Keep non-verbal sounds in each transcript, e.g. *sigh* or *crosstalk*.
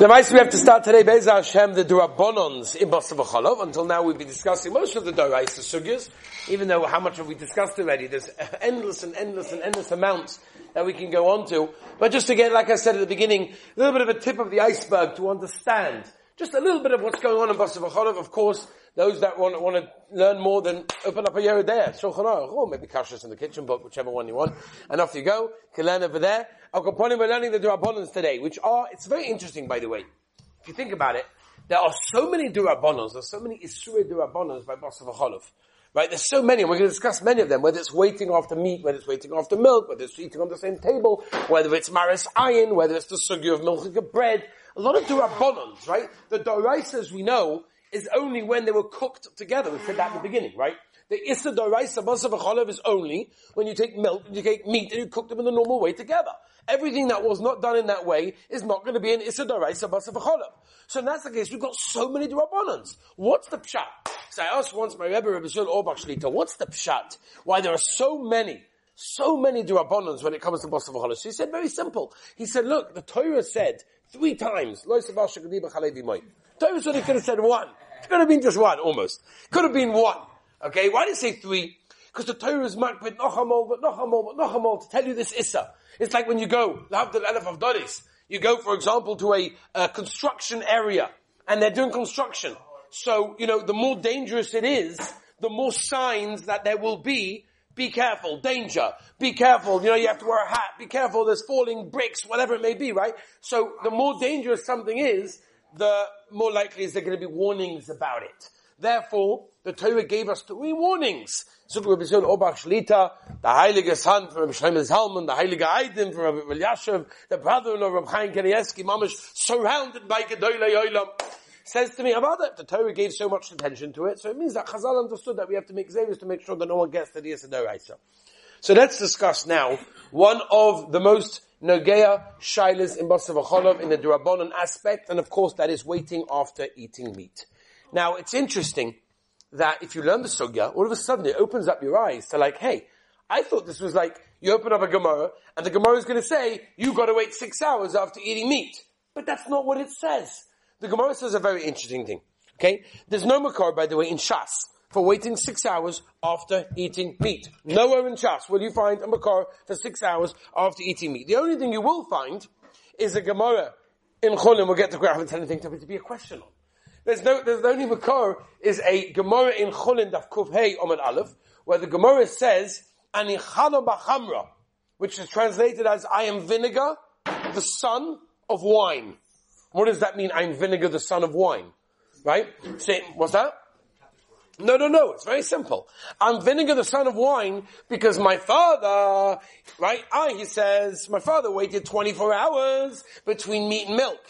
The mice we have to start today, Be'ez Hashem, the Durabonons in Basavachalov. Until now we've been discussing most of the Doraisa Sugyas, even though how much have we discussed already? There's *laughs* endless and endless and endless amounts that we can go on to. But just to get, like I said at the beginning, a little bit of a tip of the iceberg to understand just a little bit of what's going on in Basavachalov. Of course, those that want, want to learn more, then open up a Yerideh, Shulchan Aruch, or maybe Kashrus in the kitchen book, whichever one you want. And off you go. You can learn over there. Al Kaponim, we're learning the Durabonans today, which are, it's very interesting by the way. If you think about it, there are so many Durabonans, there's so many Isure Durabonans by Basav Cholov. Right? There's so many, and we're going to discuss many of them, whether it's waiting after meat, whether it's waiting after milk, whether it's eating on the same table, whether it's maris iron, whether it's the sugi of milk of bread. A lot of Durabonans, right? The Doraisas we know is only when they were cooked together. We said that at the beginning, right? The Issa Doraisa is only when you take milk and you take meat and you cook them in the normal way together. Everything that was not done in that way is not going to be an Issa Doraisa So in that's the case, we've got so many Durabonans. What's the pshat? So I asked once my Rebbe, Rebbe Shul Auerbach Shlita, what's the pshat? Why there are so many so many durabonans when it comes to Basav So he said very simple. He said, look, the Torah said three times, Torah said he could have said one. It could have been just one, almost. Could have been one. Okay, why did he say three? Because the Torah is marked with Nochamol, but Nochamol, but Nochamol to tell you this Issa. It's like when you go, the Elef of Doris, you go, for example, to a, a construction area, and they're doing construction. So, you know, the more dangerous it is, the more signs that there will be be careful, danger, be careful, you know, you have to wear a hat, be careful, there's falling bricks, whatever it may be, right? So the more dangerous something is, the more likely is there going to be warnings about it. Therefore, the Torah gave us three warnings. The Heilige Son from Rabbi Shlomo Zalman, the Heilige Eidim from Rabbi Elyashiv, the brother-in-law of Rabbi Chaim Kanievsky, Mamash, surrounded by Gedolei Olam, says to me about that. The Torah gave so much attention to it, so it means that Chazal understood that we have to make zevis to make sure that no one gets to the Yisrael So let's discuss now one of the most Nogea Shilas in Basavacholov in the Durabonon aspect, and of course that is waiting after eating meat. Now it's interesting that if you learn the Sugya, all of a sudden it opens up your eyes to like, hey, I thought this was like, you open up a Gemara, and the Gemara is going to say, you got to wait six hours after eating meat. But that's not what it says. The Gemara says a very interesting thing. Okay? There's no makar, by the way, in Shas for waiting six hours after eating meat. Nowhere in Shas will you find a makar for six hours after eating meat. The only thing you will find is a Gemara in Chullin. We'll get to I haven't anything to, be a question on. There's no, there's the only makar is a Gemara in Chullin Daf Kuf Hey Omen Aleph, where the Gemara says, Anichana Bachamra, which is translated as, I am vinegar, the son of wine. What does that mean? I'm vinegar, the son of wine. Right? Say, what's that? No, no, no. It's very simple. I'm vinegar, the son of wine, because my father, right? I, he says, my father waited 24 hours between meat and milk.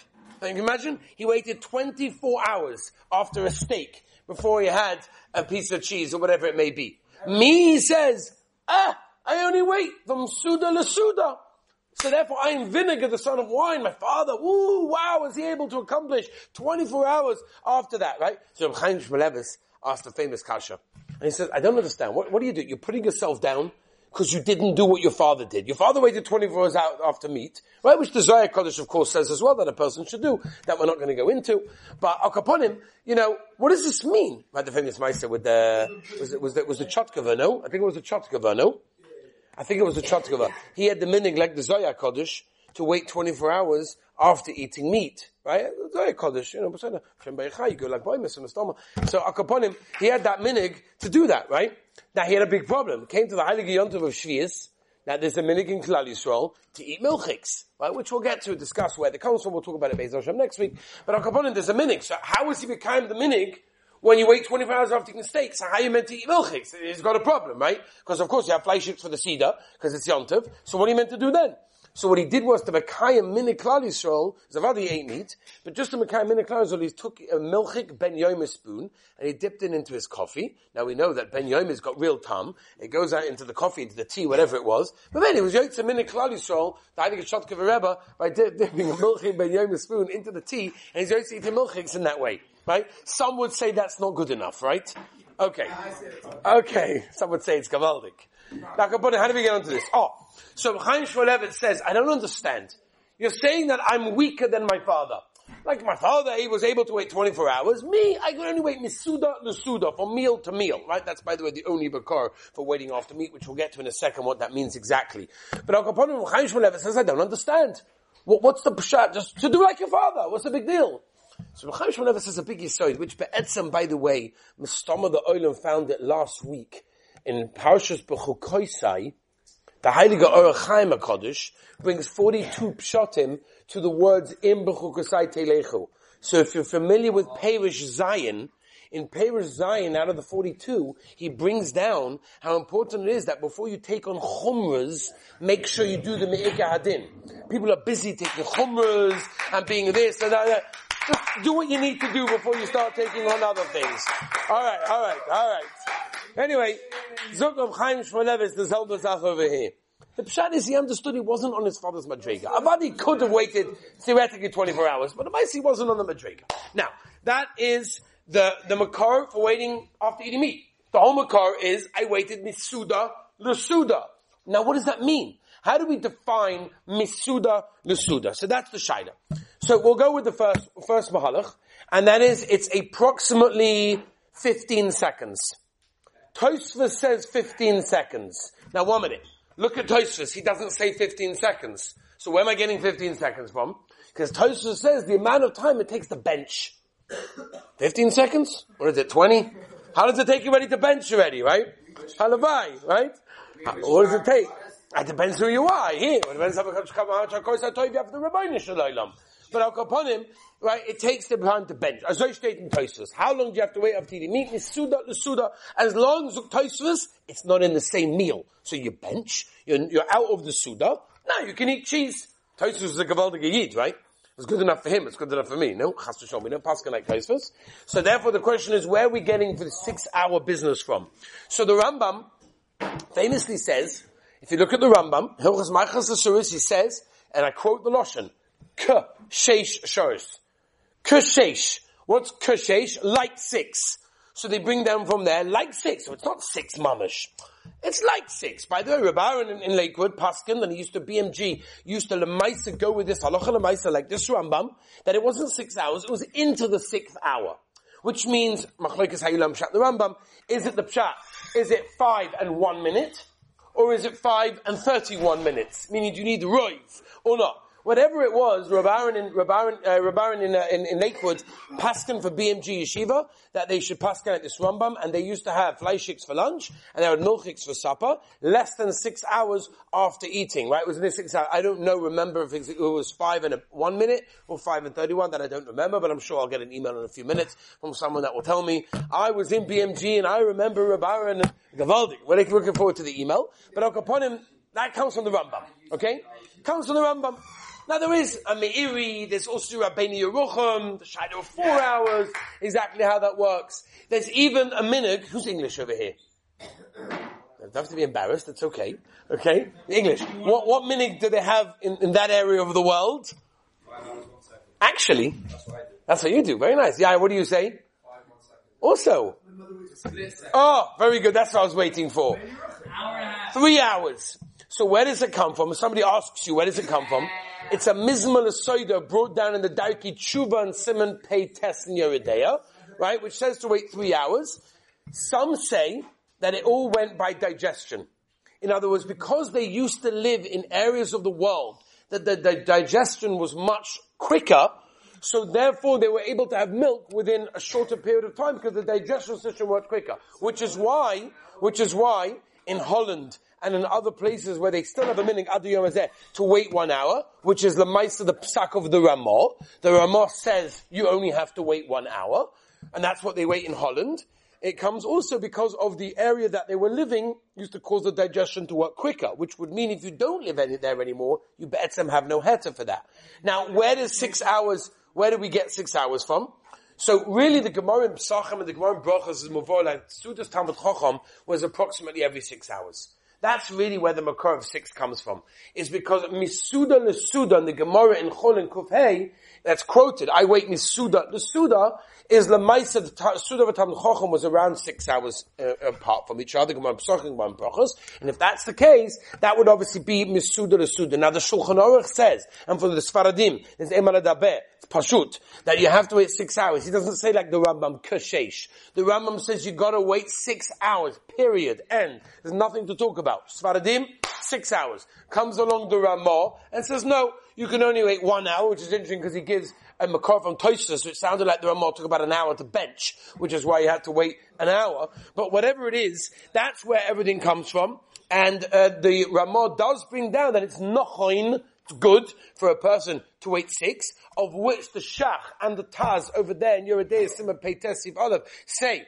Can you imagine? He waited 24 hours after a steak before he had a piece of cheese or whatever it may be. Me, he says, ah, I only wait from Suda to Suda. So therefore I am vinegar, the son of wine. My father, woo, wow, was he able to accomplish 24 hours after that, right? So Chaim Shmulevitz asked the famous kasha. And he says, I don't understand. What, what do you do? You're putting yourself down because you didn't do what your father did. Your father waited 24 hours out after meat, right? Which the Zohar Kodesh, of course, says as well that a person should do, that we're not going to go into. But Akaponim, you know, what does this mean? Right, the famous Meister with the, was it, was it, was the Chotkava, no? I think it was the Chotkava, no? I think it was the Chotkava. He had the meaning like the Zohar Kodesh to wait 24 hours after eating meat, right? So Akaponim, he had that minig to do that, right? Now he had a big problem. Came to the Heilige Yontov of Shvius, now there's a minig in Klal Yisrael to eat milchiks, right? Which we'll get to discuss where it comes from. We'll talk about it Beis Hashem next week. But Akaponim, there's a minig. So how is he become the minig when you wait 24 hours after eating steak, so how are you meant to eat milchiks? He's got a problem, right? Because of course you have fleishiks for the cedar, because it's yontiv. So what are you meant to do then? So what he did was to Mekayim mini klal Yisrael, Zavadi ate meat, but just to Mekayim mini klal Yisrael, he took a milchik ben yomer spoon, and he dipped it into his coffee. Now we know that ben yomer's got real tum. It goes out into the coffee, into the tea, whatever it was. But then it was yotze mini klal Yisrael, the Heilige Shotke Rebbe, by dipping a milchik ben yomer spoon into the tea, and he's yotze eating milchiks in that way. Right? Some would say that's not good enough, right? Okay. Okay. Some would say it's gavaldik. Now, how do we get onto this? Oh, so Chaim Shmulevitz says, I don't understand. You're saying that I'm weaker than my father. Like my father, he was able to wait 24 hours. Me, I could only wait misuda lusuda, from meal to meal, right? That's, by the way, the only bakar for waiting after meat, which we'll get to in a second what that means exactly. But Al Kaponim says, I don't understand. What, what's the pshat? Just to do like your father. What's the big deal? So Chaim Shmuel says a big yisoid, which Be'etzem, by the way, Mustama the Olam found it last week in Parshas Bechukoisai, the Heilige Orach HaKadosh brings 42 pshatim to the words Im Bechukasai Telechu. So if you're familiar with Perish Zion, in Perish Zion, out of the 42, he brings down how important it is that before you take on chumras, make sure you do the Me'ika Hadin. People are busy taking chumras and being this and that. Just do what you need to do before you start taking on other things. Alright, alright, alright. Anyway, Zog of Chaim Shmulevitz, the Zelda Zach over here. The Pshat is he understood he wasn't on his father's Madrega. Avadi could have waited theoretically 24 hours, but the Maisi wasn't on the Madrega. Now, that is the, the Makar for waiting after eating meat. The whole Makar is, I waited Misuda Lusuda. Now what does that mean? How do we define Misuda Lusuda? So that's the Shaila. So we'll go with the first, first Mahalach, and that is, it's approximately 15 seconds. Tosfos says 15 seconds. Now one minute. Look at Tosfos. He doesn't say 15 seconds. So where am I getting 15 seconds from? Because Tosfos says the amount of time it takes to bench. 15 seconds? Or is it 20? How does it take you ready to bench already, right? Halavai, right? What does it take? It depends who you are. Here, it depends how much you have the Shalom. But Al Kaponim, right, it takes the time to bench. As I state in Tosfos, how long do you have to wait eating meat? Is Suda, the Suda. As long as Tosfos, it's not in the same meal. So you bench, you're, you're out of the Suda. Now you can eat cheese. Tosfos is a Gavaldige Yid, right? It's good enough for him, it's good enough for me. No, Chas to show me, no Pascha like Tosfos. So therefore the question is, where are we getting for the six hour business from? So the Rambam famously says, if you look at the Rambam, Hilchas Machas he says, and I quote the Loshen, K sheish shores. Kushesh. What's kushesh? Like six. So they bring down from there like six. So it's not six mamish. It's like six. By the way, Rabbi in, in Lakewood, Paskin, and he used to BMG, used to lemaisa go with this halacha lemaisa like this Rambam, that it wasn't six hours, it was into the sixth hour. Which means, machlekes hayulam pshat the Rambam, is it the pshat? Is it five and one minute? Or is it five and thirty-one minutes? Meaning, do you need the roiv or not? Whatever it was, Rabbaran in, Rabbaran, uh, Rabbaran in, uh, in, in, Lakewood, Paskin for BMG Yeshiva, that they should Paskin at this Rambam, and they used to have fleischiks for lunch, and they had milchiks for supper, less than six hours after eating, right? It was in the six hours. I don't know, remember if it was five and a, one minute, or five and 31, that I don't remember, but I'm sure I'll get an email in a few minutes from someone that will tell me, I was in BMG, and I remember Rabbaran Gavaldi. We're looking forward to the email, but I'll upon him, that comes from the Rambam, okay? Comes from the Rambam. Now there is a Meiri, there's also Rabbeinu Yerucham, the shadow of four hours, exactly how that works. There's even a minig, who's English over here? Don't have to be embarrassed, it's okay. Okay? English. What, what minig do they have in, in that area of the world? Actually, that's what you do. Very nice. Yeah, what do you say? Also. Oh, very good. That's what I was waiting for. Three hours. So where does it come from? If somebody asks you, where does it come from? It's a mizmal soida brought down in the Darkei Teshuva and Simon Pei Test in Yeridea, right? Which says to wait three hours. Some say that it all went by digestion. In other words, because they used to live in areas of the world that the, the digestion was much quicker, so therefore they were able to have milk within a shorter period of time because the digestion system worked quicker. Which is why, which is why in Holland and in other places where they still have a meaning Adu Yom to wait one hour, which is the of the psak of the Ramah. The Ramah says you only have to wait one hour, and that's what they wait in Holland. It comes also because of the area that they were living used to cause the digestion to work quicker, which would mean if you don't live any, there anymore, you better have no heter for that. Now, where does six hours, where do we get six hours from? So really the Gemara in Psachim and the Gemara in Brachas is Mavor, like Sudas Talmud Chacham was approximately every six hours. That's really where the makor of six comes from. Is because misuda lesuda the Gemara in Chol and Kufhei, that's quoted, I wait misuda. The suda is the Maisa, the Suda of Talmud Chochem was around six hours uh, apart from each other, Gemara Pesachim, Gemara Brachos. And if that's the case, that would obviously be misuda lesuda. Now the Shulchan Aruch says, and for the Sfaradim, it's Emal it's pashut, that you have to wait six hours. He doesn't say like the Rambam, kashesh. The Rambam says you gotta wait six hours, period, end. There's nothing to talk about. Svaradim, six hours. Comes along the Ramah and says, no, you can only wait one hour, which is interesting because he gives a Makar from Toisus, which sounded like the Ramah took about an hour to bench, which is why you had to wait an hour. But whatever it is, that's where everything comes from. And uh, the Ramah does bring down that it's nochoin, good for a person to wait six, of which the Shach and the Taz over there in Yeridei Simon Peitesiv Olive say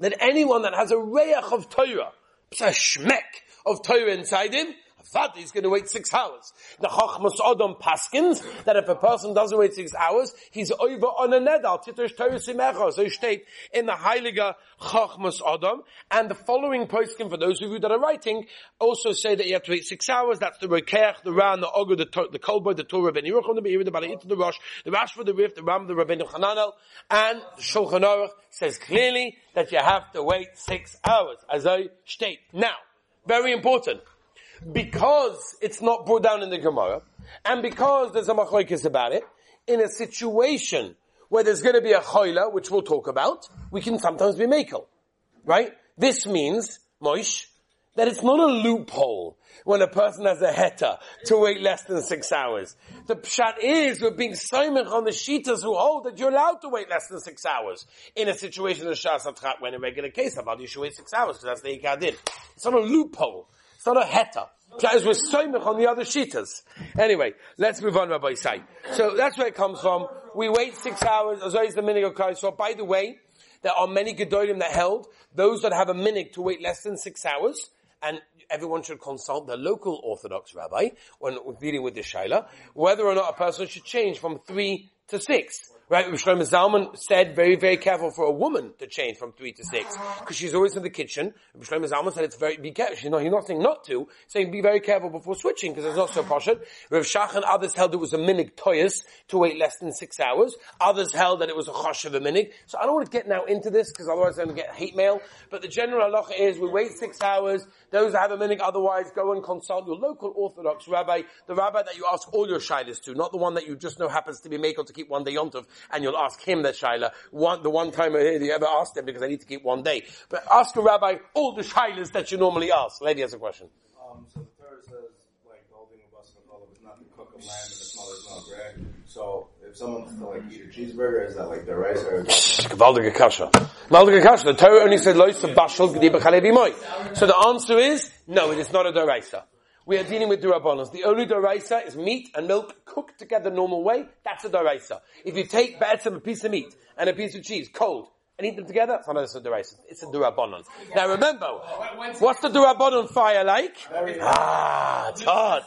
that anyone that has a reach of Torah, a shmek of Torah inside him, thought he's going to wait six hours. The Chachmas Odom Paskins, that if a person doesn't wait six hours, he's over on a nedal, titush Torah. So state in the Heilige Chachmas Odom, and the following poskim, for those of you that are writing, also say that you have to wait six hours. That's the Rokeach, the Ran, the Ogur, the, the Kolbo, the Torah, the Yerucham, the Be'ir, the Bala'it, the Rosh, the Rash for the Rif, the Ram, the Rabbeinu Hananel, and Shulchan Aruch says clearly that you have to wait six hours, as I state. Now, very important because it's not brought down in the Gemara, and because there's a machlokes about it, in a situation where there's going to be a choila, which we'll talk about, we can sometimes be makel. Right? This means, Moish, that it's not a loophole when a person has a heta to wait less than six hours. The pshat is we're being simon on the shitas who hold that you're allowed to wait less than six hours in a situation of shas when in a regular case about you should wait six hours because that's the ikadin. It's not a loophole. It's not a heta. Pshas was soimich on the other shitas. Anyway, let's move on, Rabbi Say. So that's where it comes from. We wait six hours, as always the minig of So by the way, there are many gedolim that held those that have a minig to wait less than six hours, and everyone should consult the local Orthodox rabbi when dealing with the shaila, whether or not a person should change from three to six. Right, Shlomo Zalman said very, very careful for a woman to change from three to six because she's always in the kitchen. Shlomo Zalman said it's very be careful. She's not, he's not saying not to, saying be very careful before switching because it's not so poshut. Rav Shach and others held it was a minig toyas to wait less than six hours. Others held that it was a chosh of a minig. So I don't want to get now into this because otherwise I'm going to get hate mail. But the general halacha is we wait six hours. Those that have a minig otherwise go and consult your local Orthodox rabbi, the rabbi that you ask all your shilas to, not the one that you just know happens to be makel to keep one day yontov and you'll ask him that shaila. One, the one time you ever asked him because I need to keep one day. But ask a rabbi all the shailas that you normally ask. Lady has a question. Um, so the Torah says, like, the holding of us is not to cook a lamb and the smell is not bread. So, if someone's to like eat a cheeseburger, is that like the rice or? Gewaltige kasha. Kasha. The Torah only said lois bashal g'di So the answer is no. It is not a deraisa we are dealing with durabonos. The only daraisa is meat and milk cooked together normal way. That's a daraisa. If you take betzim, a piece of meat and a piece of cheese, cold, and eat them together, it's not a daraisa. It's a durabonon. Now remember, what's the durabonon fire like? Ah, it's hot.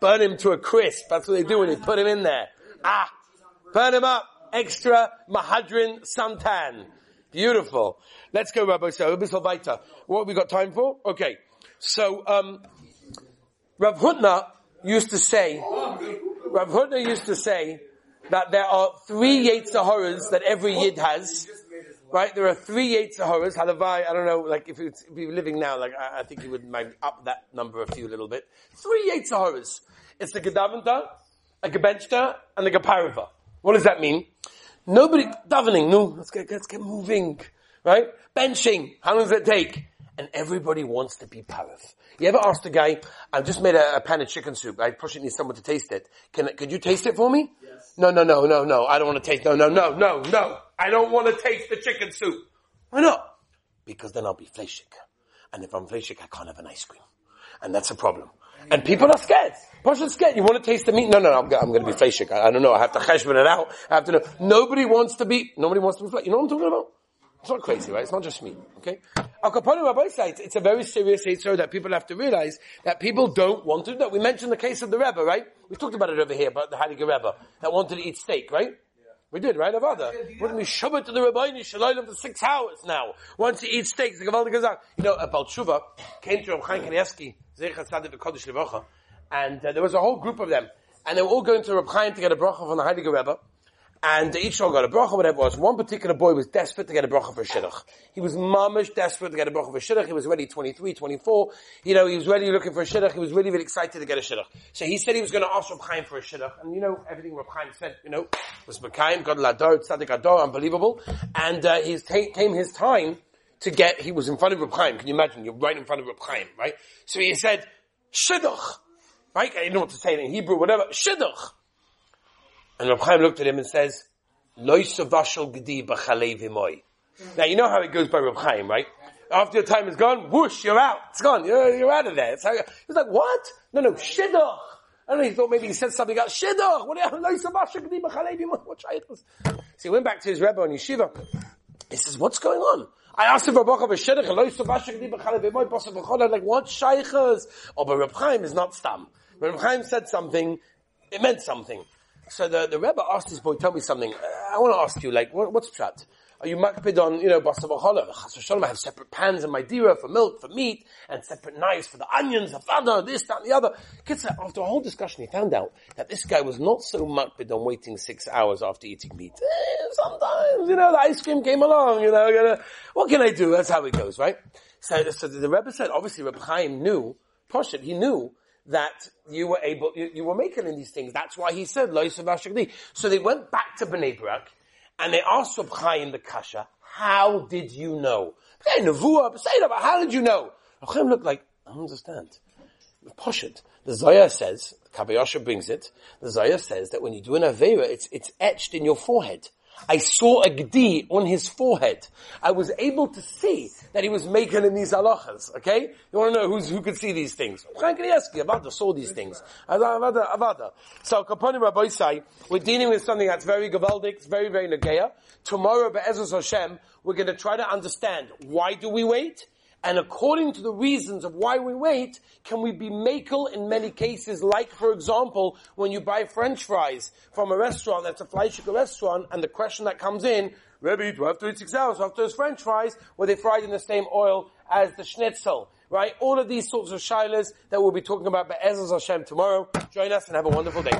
Burn him to a crisp. That's what they do when they put him in there. Ah, burn him up. Extra mahadrin santan. Beautiful. Let's go, Rabbi. So, what have we got time for? Okay. So, um, Rav Hutner used to say, Rav Hutner used to say that there are three Yetzahoras that every Yid has. Right? There are three Yetzahoras. Halavai, I don't know, like if, you're living now, like I, I think you would maybe up that number a few little bit. Three Yetzahoras. It's the Gedavanta, a Gebenchta, and the Gepariva. What does that mean? Nobody, davening, no, let's get, let's get moving. Right? Benching, how long does it take? And everybody wants to be parif. You ever asked a guy, I've just made a, a pan of chicken soup. I push it need someone to taste it. Can, could you taste it for me? Yes. No, no, no, no, no. I don't want to taste, no, no, no, no, no. I don't want to taste the chicken soup. Why not? Because then I'll be fleshik. And if I'm fleshik, I can't have an ice cream. And that's a problem. And people are scared. Are scared. You want to taste the meat? No, no, no. I'm, I'm going to be fleshik. I, I, don't know. I have to cheshbon it out. I have to know. Nobody wants to be, nobody wants to be fleshik. You know what I'm talking about? It's not crazy, right? It's not just me. Okay? Al Kaponim Rabbi says it's a very serious issue that people have to realize that people don't want to do. We mentioned the case of the Rebbe, right? We talked about it over here, about the Heilige Rebbe that wanted to eat steak, right? Yeah. We did, right? Avada. Wouldn't we shove it to the Rabbi Shalom for six hours now? Once he eats steaks, the Gavaldi goes out. You know, a Balshuva came to Rabbi Chaim Kanievsky, Zechat Sadik Kodesh Levacha, and uh, there was a whole group of them, and they were all going to Rabbi Chaim to get a bracha from the Heilige Rebbe, and each one got a bracha, whatever it was. One particular boy was desperate to get a bracha for shidduch. He was mamish desperate to get a bracha for shidduch. He was already 23, 24. You know, he was ready looking for a shidduch. He was really, really excited to get a shidduch. So he said he was going to ask Reb Chaim for a shidduch. And you know, everything Reb Chaim said, you know, was Mekayim, God Lador, Tzadik Ador, unbelievable. And, uh, he came his time to get, he was in front of Reb Chaim. Can you imagine? You're right in front of Reb Chaim, right? So he said, shidduch. Right? I didn't know what to say in Hebrew, whatever. Shidduch. And Reb Chaim looked at him and says. Now you know how it goes by Reb Chaim, right? After your time is gone, whoosh, you're out. It's gone. You're, you're out of there. It's how, he was like, what? No, no, shidduch. I don't know, he thought maybe he said something else. Shidduch! What savashal gedi v'moy. What shaykhs? So he went back to his Rebbe on Yeshiva. He says, what's going on? I asked him for B'Shedech, Loi savashal gedi v'moy, Basa B'chol, like, what shaykhs? Oh, but Reb Chaim is not stam. Reb Chaim said something, it meant something. So the, the Rebbe asked his boy, tell me something. I want to ask you, like, what, what's pshat? Are you makpid on, you know, basa v'chola? I have separate pans in my dira for milk, for meat, and separate knives for the onions, the fada, this, that, and the other. After a whole discussion, he found out that this guy was not so makpid on waiting six hours after eating meat. Eh, sometimes, you know, the ice cream came along, you know, what can I do? That's how it goes, right? So, so the Rebbe said, obviously Rebbe Chaim knew, Poshet, he knew that you were able, you, you were making in these things. That's why he said, So they went back to Bnei Brak, and they asked Reb Chaim the Kasha, how did you know? How did you know? Reb Chaim looked like, I don't understand. Poshet. The Zohar says, Kabayasha brings it, the Zohar says that when you do an Avera, it's, it's etched in your forehead. I saw a gdi on his forehead. I was able to see that he was making in these halachas. Okay, you want to know who's, who could see these things? Chaim Kanievsky, Avada saw these things. Avada, Avada. So Kaponim Rabbi we're dealing with something that's very gavaldik, it's very very nageya. Tomorrow, Be'ezus Hashem, we're going to try to understand why do we wait and according to the reasons of why we wait, can we be makel in many cases, like for example, when you buy french fries from a restaurant that's a fleischiger restaurant, and the question that comes in, Rebbe, do I have to eat six hours after those french fries, were they fried in the same oil as the schnitzel? Right? All of these sorts of shilas that we'll be talking about by Ezra Hashem tomorrow. Join us and have a wonderful day.